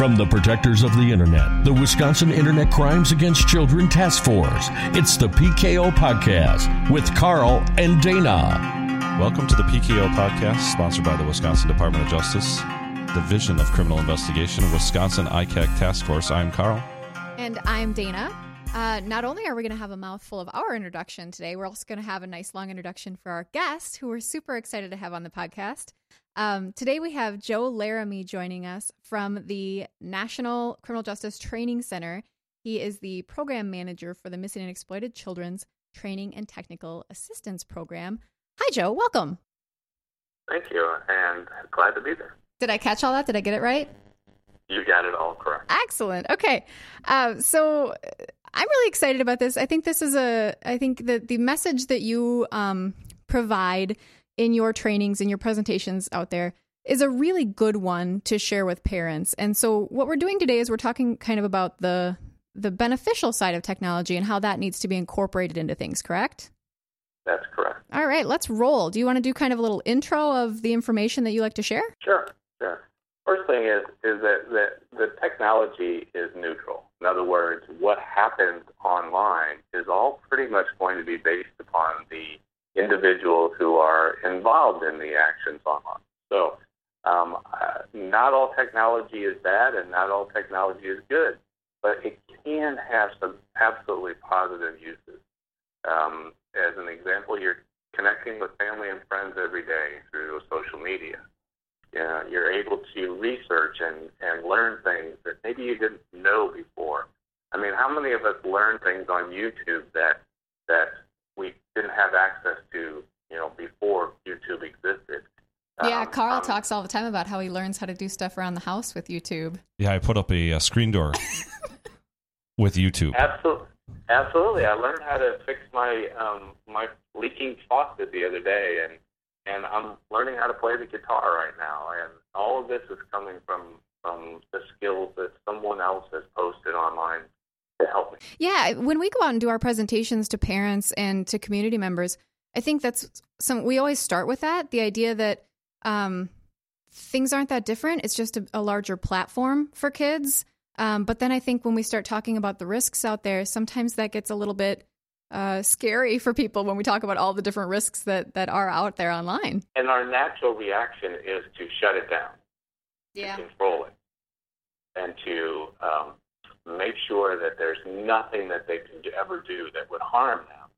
From the protectors of the Internet, the Wisconsin Internet Crimes Against Children Task Force, it's the PKO Podcast with Carl and Dana. Welcome to the PKO Podcast, sponsored by the Wisconsin Department of Justice, Division of Criminal Investigation, Wisconsin ICAC Task Force. I'm Carl. And I'm Dana. Uh, not only are we going to have a mouthful of our introduction today, we're also going to have a nice long introduction for our guest, who we're super excited to have on the podcast. Um, today we have Joe Laramie joining us from the National Criminal Justice Training Center. He is the program manager for the Missing and Exploited Children's Training and Technical Assistance Program. Hi, Joe. Welcome. Thank you, and glad to be there. Did I catch all that? Did I get it right? You got it all correct. Excellent. Okay. Uh, so I'm really excited about this. I think this is a, I think that the message that you um, provide in your trainings and your presentations out there is a really good one to share with parents. And so what we're doing today is we're talking kind of about the the beneficial side of technology and how that needs to be incorporated into things, correct? That's correct. All right, let's roll. Do you want to do kind of a little intro of the information that you like to share? Sure, sure. First thing is is that, that the technology is neutral. In other words, what happens online is all pretty much going to be based upon the individuals who are involved in the actions online. So, um, uh, not all technology is bad and not all technology is good, but it can have some absolutely positive uses. Um, as an example, you're connecting with family and friends every day through social media. You know, you're able to research and, and learn things that maybe you didn't know before. I mean, how many of us learn things on YouTube that that we didn't have access to, you know, before YouTube existed? Yeah, Um, Carl um, talks all the time about how he learns how to do stuff around the house with YouTube. Yeah, I put up a, uh screen door with YouTube. Absolutely, absolutely. I learned how to fix my um, my leaking faucet the other day, and and I'm learning how to play the guitar right now. And all of this is coming from from the skills that someone else has posted online to help me. Yeah, when we go out and do our presentations to parents and to community members, I think that's some. We always start with that the idea that um, things aren't that different. It's just a, a larger platform for kids. Um, but then I think when we start talking about the risks out there, sometimes that gets a little bit uh, scary for people when we talk about all the different risks that that are out there online. And our natural reaction is to shut it down, to control it, and to um, make sure that there's nothing that they can ever do that would harm them.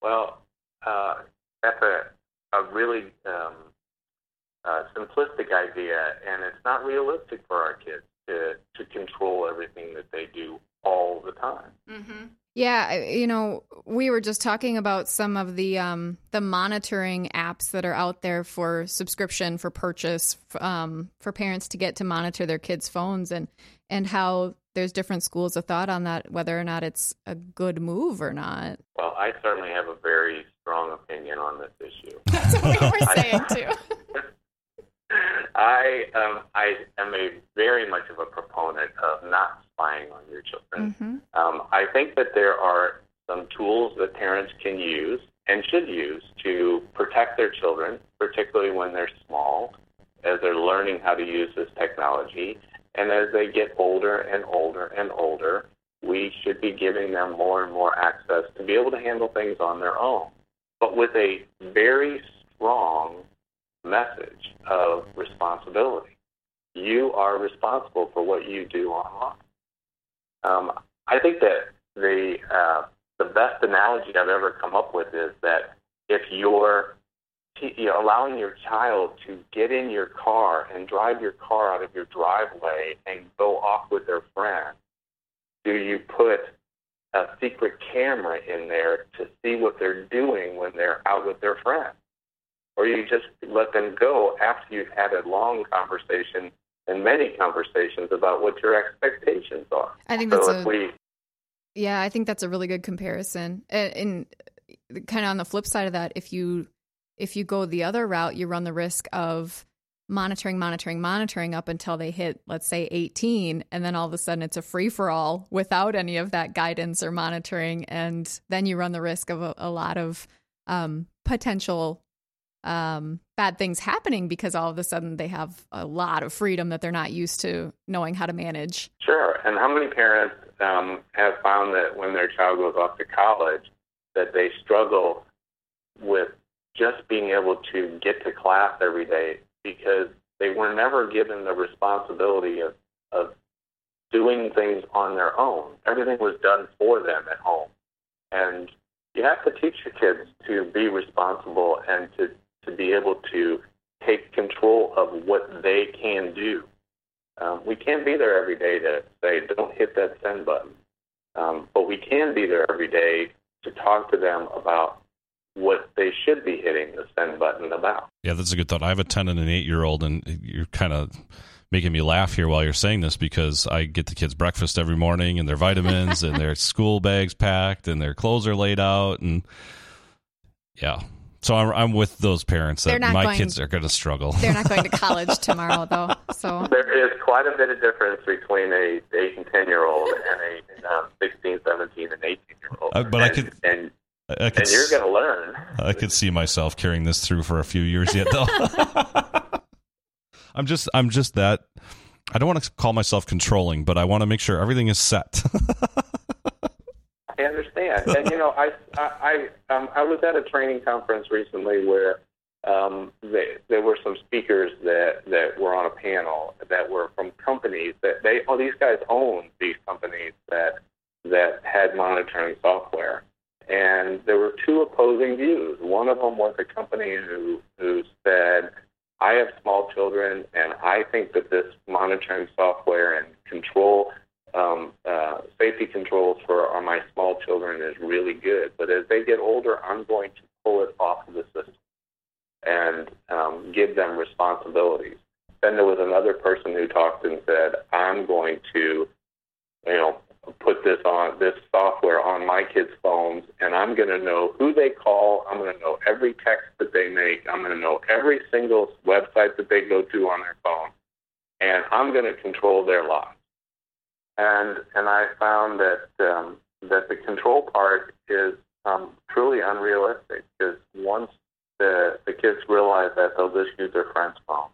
Well, uh, that's a, a really um, uh, simplistic idea, and it's not realistic for our kids to, to control everything that they do all the time. Yeah, you know, we were just talking about some of the um, the monitoring apps that are out there for subscription for purchase um, for parents to get to monitor their kids' phones and and how there's different schools of thought on that, whether or not it's a good move or not. Well, I certainly have a very strong opinion on this issue. That's what we were saying too. I um, I am a very much of a proponent of not spying on your children. hmm Um, I think that there are some tools that parents can use and should use to protect their children, particularly when they're small, as they're learning how to use this technology. And as they get older and older and older, we should be giving them more and more access to be able to handle things on their own, but with a very strong message of responsibility. You are responsible for what you do online. Um, I think that the uh, the best analogy I've ever come up with is that if you're t- allowing your child to get in your car and drive your car out of your driveway and go off with their friend, do you put a secret camera in there to see what they're doing when they're out with their friend? Or you just let them go after you've had a long conversation and many conversations about what your expectations are. I think that's so a we Yeah, I think that's a really good comparison. And, and kind of on the flip side of that, if you if you go the other route, you run the risk of monitoring, monitoring, monitoring up until they hit, let's say, 18, and then all of a sudden it's a free for all without any of that guidance or monitoring, and then you run the risk of a, a lot of um, potential um, bad things happening because all of a sudden they have a lot of freedom that they're not used to knowing how to manage. Sure. And how many parents um, have found that when their child goes off to college, that they struggle with just being able to get to class every day because they were never given the responsibility of, of doing things on their own. Everything was done for them at home. And you have to teach your kids to be responsible and to, to be able to take control of what they can do. Um, we can't be there every day to say, don't hit that send button. Um, but we can be there every day to talk to them about what they should be hitting the send button about. Yeah, that's a good thought. I have a 10 and an 8 year old, and you're kind of making me laugh here while you're saying this because I get the kids breakfast every morning and their vitamins and their school bags packed and their clothes are laid out. And yeah, so I'm, I'm with those parents that my going, kids are going to struggle. They're not going to college tomorrow, though. So there is quite a bit of difference between a eight and ten year old and a um, 16, 17, and 18 year old. Uh, but and, I could. And, I could, and you're going to learn. I could see myself carrying this through for a few years yet, though. I'm just, I'm just that. I don't want to call myself controlling, but I want to make sure everything is set. Understand, and you know, I, I, I, um, I was at a training conference recently where um, they, there were some speakers that that were on a panel that were from companies that they, oh, these guys own these companies that that had monitoring software, and there were two opposing views. One of them was a company who who said, "I have small children, and I think that this monitoring software and control um, uh, safety controls for my small children is really good. But as they get older, I'm going to pull it off of the system and um, give them responsibilities." Then there was another person who talked and said, "I'm going to, you know." put this on this software on my kids' phones, and I'm going to know who they call. I'm going to know every text that they make. I'm going to know every single website that they go to on their phone, and I'm going to control their lives. And and I found that um, that the control part is um, truly unrealistic because once the the kids realize that, they'll just use their friend's phone.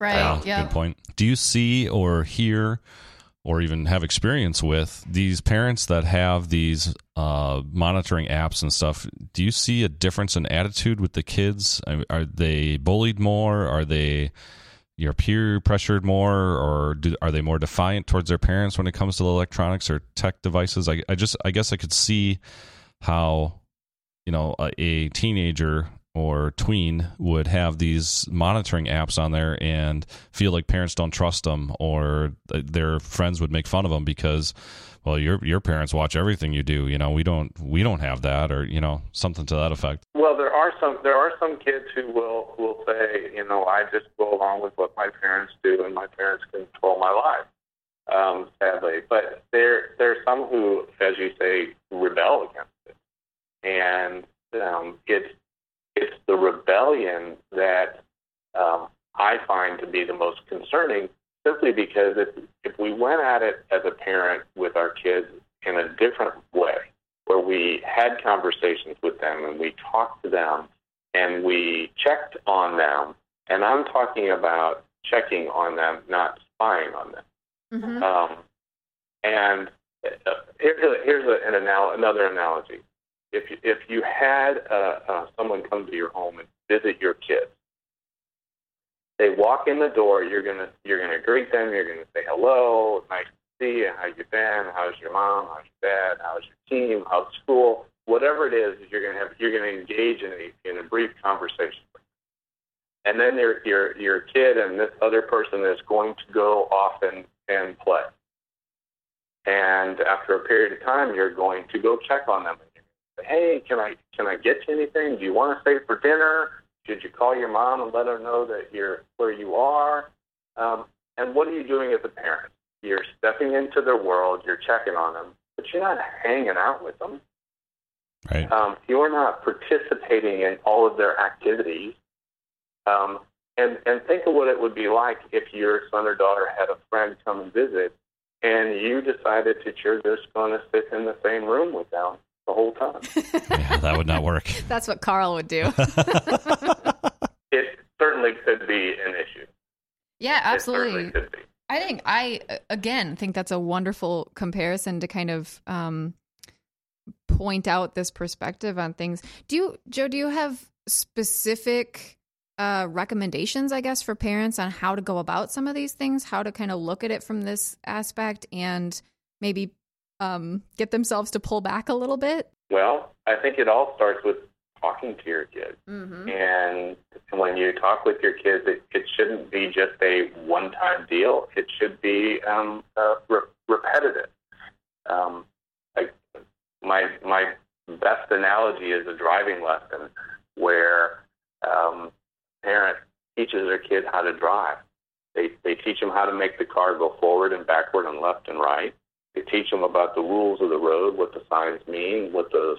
Right. yeah. Good point. Do you see or hear? or even have experience with these parents that have these uh, monitoring apps and stuff do you see a difference in attitude with the kids are they bullied more are they your peer pressured more or do, are they more defiant towards their parents when it comes to electronics or tech devices? I, I just i guess i could see how you know a, a teenager or tween would have these monitoring apps on there and feel like parents don't trust them or their friends would make fun of them because well your your parents watch everything you do you know we don't we don't have that or you know something to that effect. Well there are some there are some kids who will will say you know i just go along with what my parents do and my parents control my life um sadly. But there there's some who as you say rebel against it. And um it's it's the rebellion that um, I find to be the most concerning, simply because if, if we went at it as a parent with our kids in a different way, where we had conversations with them and we talked to them and we checked on them, and I'm talking about checking on them, not spying on them. Mm-hmm. Um, and uh, here's, a, here's a, an anal- another analogy if you, if you had uh, uh, someone come to your home and visit your kids, they walk in the door. You're gonna you're gonna greet them. You're gonna say hello, nice to see you. How you been? How's your mom? How's your dad? How's your team? How's school? Whatever it is, you're gonna have you're gonna engage in a in a brief conversation. And then your your your kid and this other person is going to go off and, and play. And after a period of time, you're going to go check on them hey, can I can I get you anything? Do you want to stay for dinner? Should you call your mom and let her know that you're where you are? Um, and what are you doing as a parent? You're stepping into their world. You're checking on them, but you're not hanging out with them. Right. Um, you're not participating in all of their activities. Um, and and think of what it would be like if your son or daughter had a friend come and visit, and you decided that you're just going to sit in the same room with them the whole time. yeah, that would not work. That's what Carl would do. It certainly could be an issue. Yeah, It absolutely. could be. I think I uh, again think that's a wonderful comparison to kind of um, point out this perspective on things. Do you, Joe? Do you have specific uh, recommendations, I guess, for parents on how to go about some of these things, how to kind of look at it from this aspect, and maybe um, get themselves to pull back a little bit? Well, I think it all starts with talking to your kids. Mm-hmm. And when you talk with your kids, it, it shouldn't be just a one-time deal. It should be um, uh, re- repetitive. Um, like my my best analogy is a driving lesson where um, parent teaches their kid how to drive. They they teach them how to make the car go forward and backward and left and right. They teach them about the rules of the road, what the signs mean, what the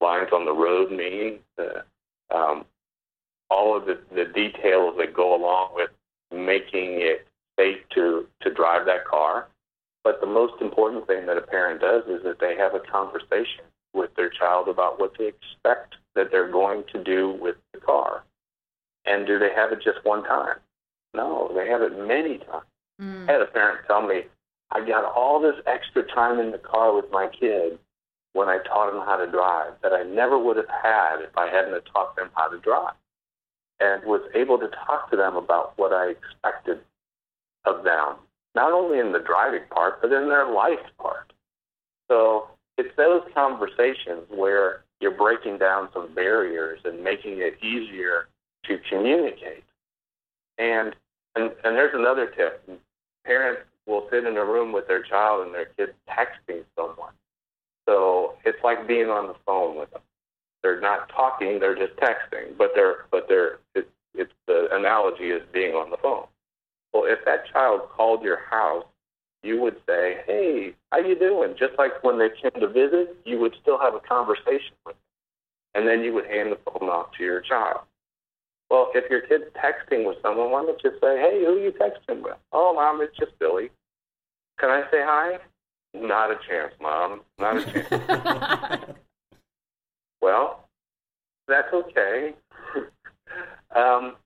lines on the road mean, the, um, all of the, the details that go along with making it safe to, to drive that car. But the most important thing that a parent does is that they have a conversation with their child about what they expect that they're going to do with the car. And do they have it just one time? No, they have it many times. I had a parent tell me, I got all this extra time in the car with my kid when I taught them how to drive that I never would have had if I hadn't taught them how to drive. And was able to talk to them about what I expected of them, not only in the driving part, but in their life part. So it's those conversations where you're breaking down some barriers and making it easier to communicate. And and, and there's another tip. Parents will sit in a room with their child and their kid texting someone. So it's like being on the phone with them. They're not talking; they're just texting. But they're but they're it's, it's the analogy is being on the phone. Well, if that child called your house, you would say, "Hey, how you doing?" Just like when they came to visit, you would still have a conversation with them, and then you would hand the phone off to your child. Well, if your kid's texting with someone, why don't you say, "Hey, who are you texting with?" "Oh, mom, it's just Billy." Can I say hi? Not a chance, mom. Not a chance. well, that's okay. um,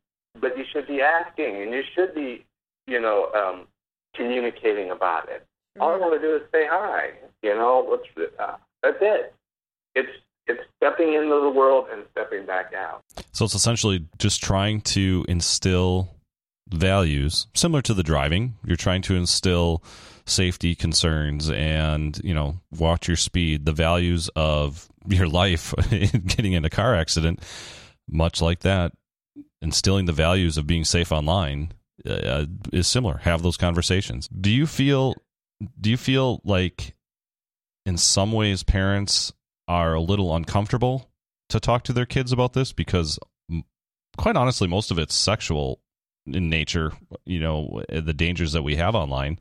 but you should be asking, and you should be, you know, um, communicating about it. All I want to do is say hi. You know, what's uh, that's it. It's it's stepping into the world and stepping back out. So it's essentially just trying to instill values similar to the driving. You're trying to instill safety concerns and, you know, watch your speed, the values of your life in getting in a car accident, much like that, instilling the values of being safe online uh, is similar. Have those conversations. Do you feel do you feel like in some ways parents are a little uncomfortable to talk to their kids about this because quite honestly most of it's sexual in nature you know the dangers that we have online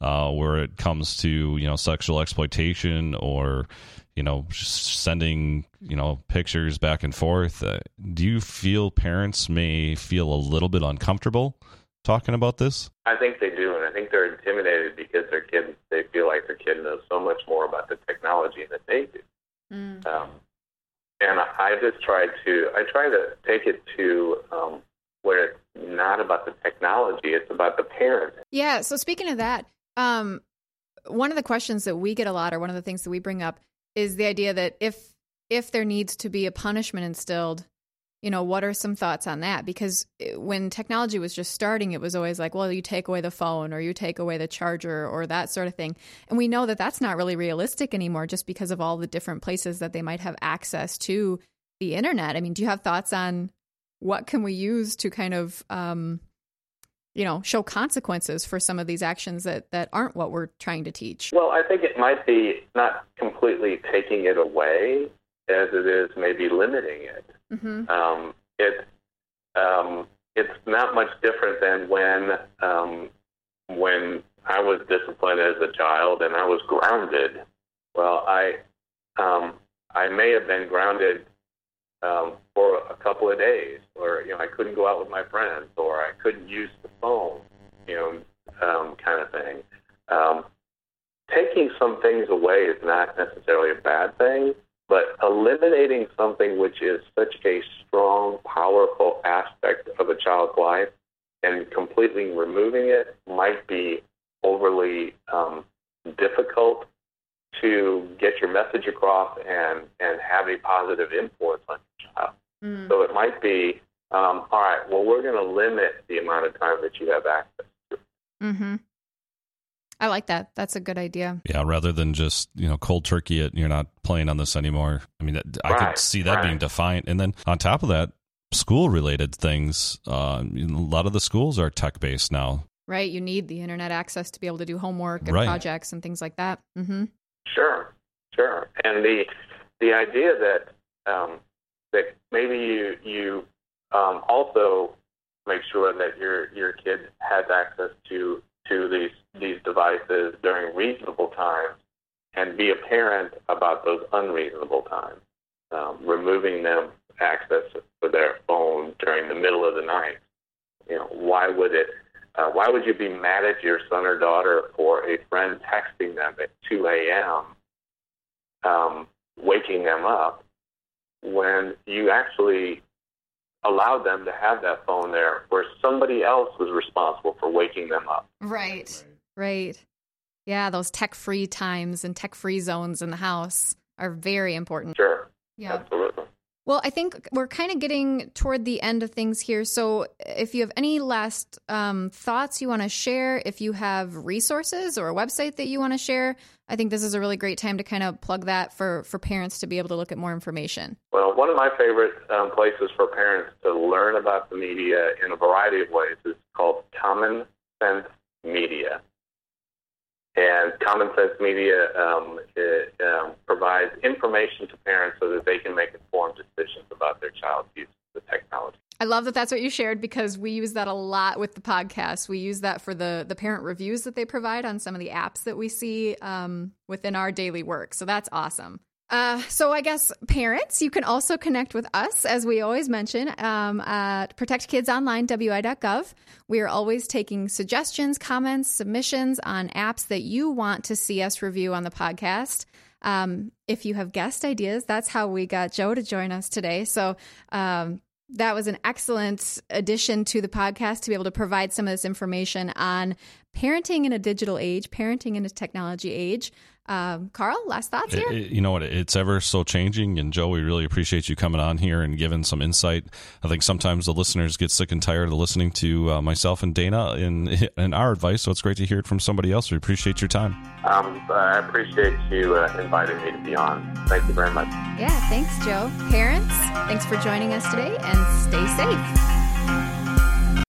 uh, where it comes to you know sexual exploitation or you know just sending you know pictures back and forth uh, do you feel parents may feel a little bit uncomfortable talking about this I think they do, and I think they're intimidated because their kid they feel like their kid knows so much more about the technology than they do. Mm. Um, and I just try to I try to take it to um, where it's not about the technology; it's about the parent. Yeah. So speaking of that, um, one of the questions that we get a lot, or one of the things that we bring up, is the idea that if if there needs to be a punishment instilled, you know, what are some thoughts on that? Because when technology was just starting, it was always like, well, you take away the phone, or you take away the charger, or that sort of thing. And we know that that's not really realistic anymore, just because of all the different places that they might have access to the internet. I mean, do you have thoughts on what can we use to kind of um, you know show consequences for some of these actions that that aren't what we're trying to teach Well, I think it might be not completely taking it away as it is maybe limiting it. Mm-hmm. Um, it um, it's not much different than when um, when I was disciplined as a child and I was grounded. Well, I um, I may have been grounded um, for a couple of days, or you know, I couldn't go out with my friends, or I couldn't use the phone, you know, um, kind of thing. Um, taking some things away is not necessarily a bad thing, but eliminating something which is such a strong, powerful aspect of a child's life, and completely removing it might be overly um, difficult to get your message across and, and have a positive influence on your child. Mm. So it might be, um, all right, well, we're going to limit the amount of time that you have access to. Mm-hmm. I like that. That's a good idea. Yeah, rather than just you know cold turkey it, you're not playing on this anymore. I mean, I right, could see that right. being defiant. And then on top of that, school related things. Uh, a lot of the schools are tech based now. Right. You need the internet access to be able to do homework and right. projects and things like that. Mm-hmm. Sure, sure. And the the idea that um, that maybe you you um, also make sure that your your kid has access to to these these devices during reasonable times, and be a parent about those unreasonable times, um, removing them access for their phone during the middle of the night. You know, why would it? Uh, why would you be mad at your son or daughter for a friend texting them at 2 a.m., um, waking them up, when you actually allowed them to have that phone there where somebody else was responsible for waking them up? Right, right. Yeah, those tech free times and tech free zones in the house are very important. Sure. Yeah. Absolutely. Well, I think we're kind of getting toward the end of things here. So, if you have any last um, thoughts you want to share, if you have resources or a website that you want to share, I think this is a really great time to kind of plug that for, for parents to be able to look at more information. Well, one of my favorite um, places for parents to learn about the media in a variety of ways is called Common Sense Media. And Common Sense Media um, it, um, provides information to parents so that they can make informed decisions about their child's use of the technology. I love that that's what you shared because we use that a lot with the podcast. We use that for the the parent reviews that they provide on some of the apps that we see um, within our daily work. So that's awesome. Uh, so I guess parents, you can also connect with us, as we always mention, um, at protectkidsonline.wi.gov. We are always taking suggestions, comments, submissions on apps that you want to see us review on the podcast. Um, if you have guest ideas, that's how we got Joe to join us today. So um, that was an excellent addition to the podcast to be able to provide some of this information on parenting in a digital age, parenting in a technology age. Um, Carl, last thoughts here? It, it, you know what? It's ever so changing. And Joe, we really appreciate you coming on here and giving some insight. I think sometimes the listeners get sick and tired of listening to uh, myself and Dana in, in our advice. So it's great to hear it from somebody else. We appreciate your time. Um, I appreciate you uh, inviting me to be on. Thank you very much. Yeah, thanks, Joe. Parents, thanks for joining us today and stay safe.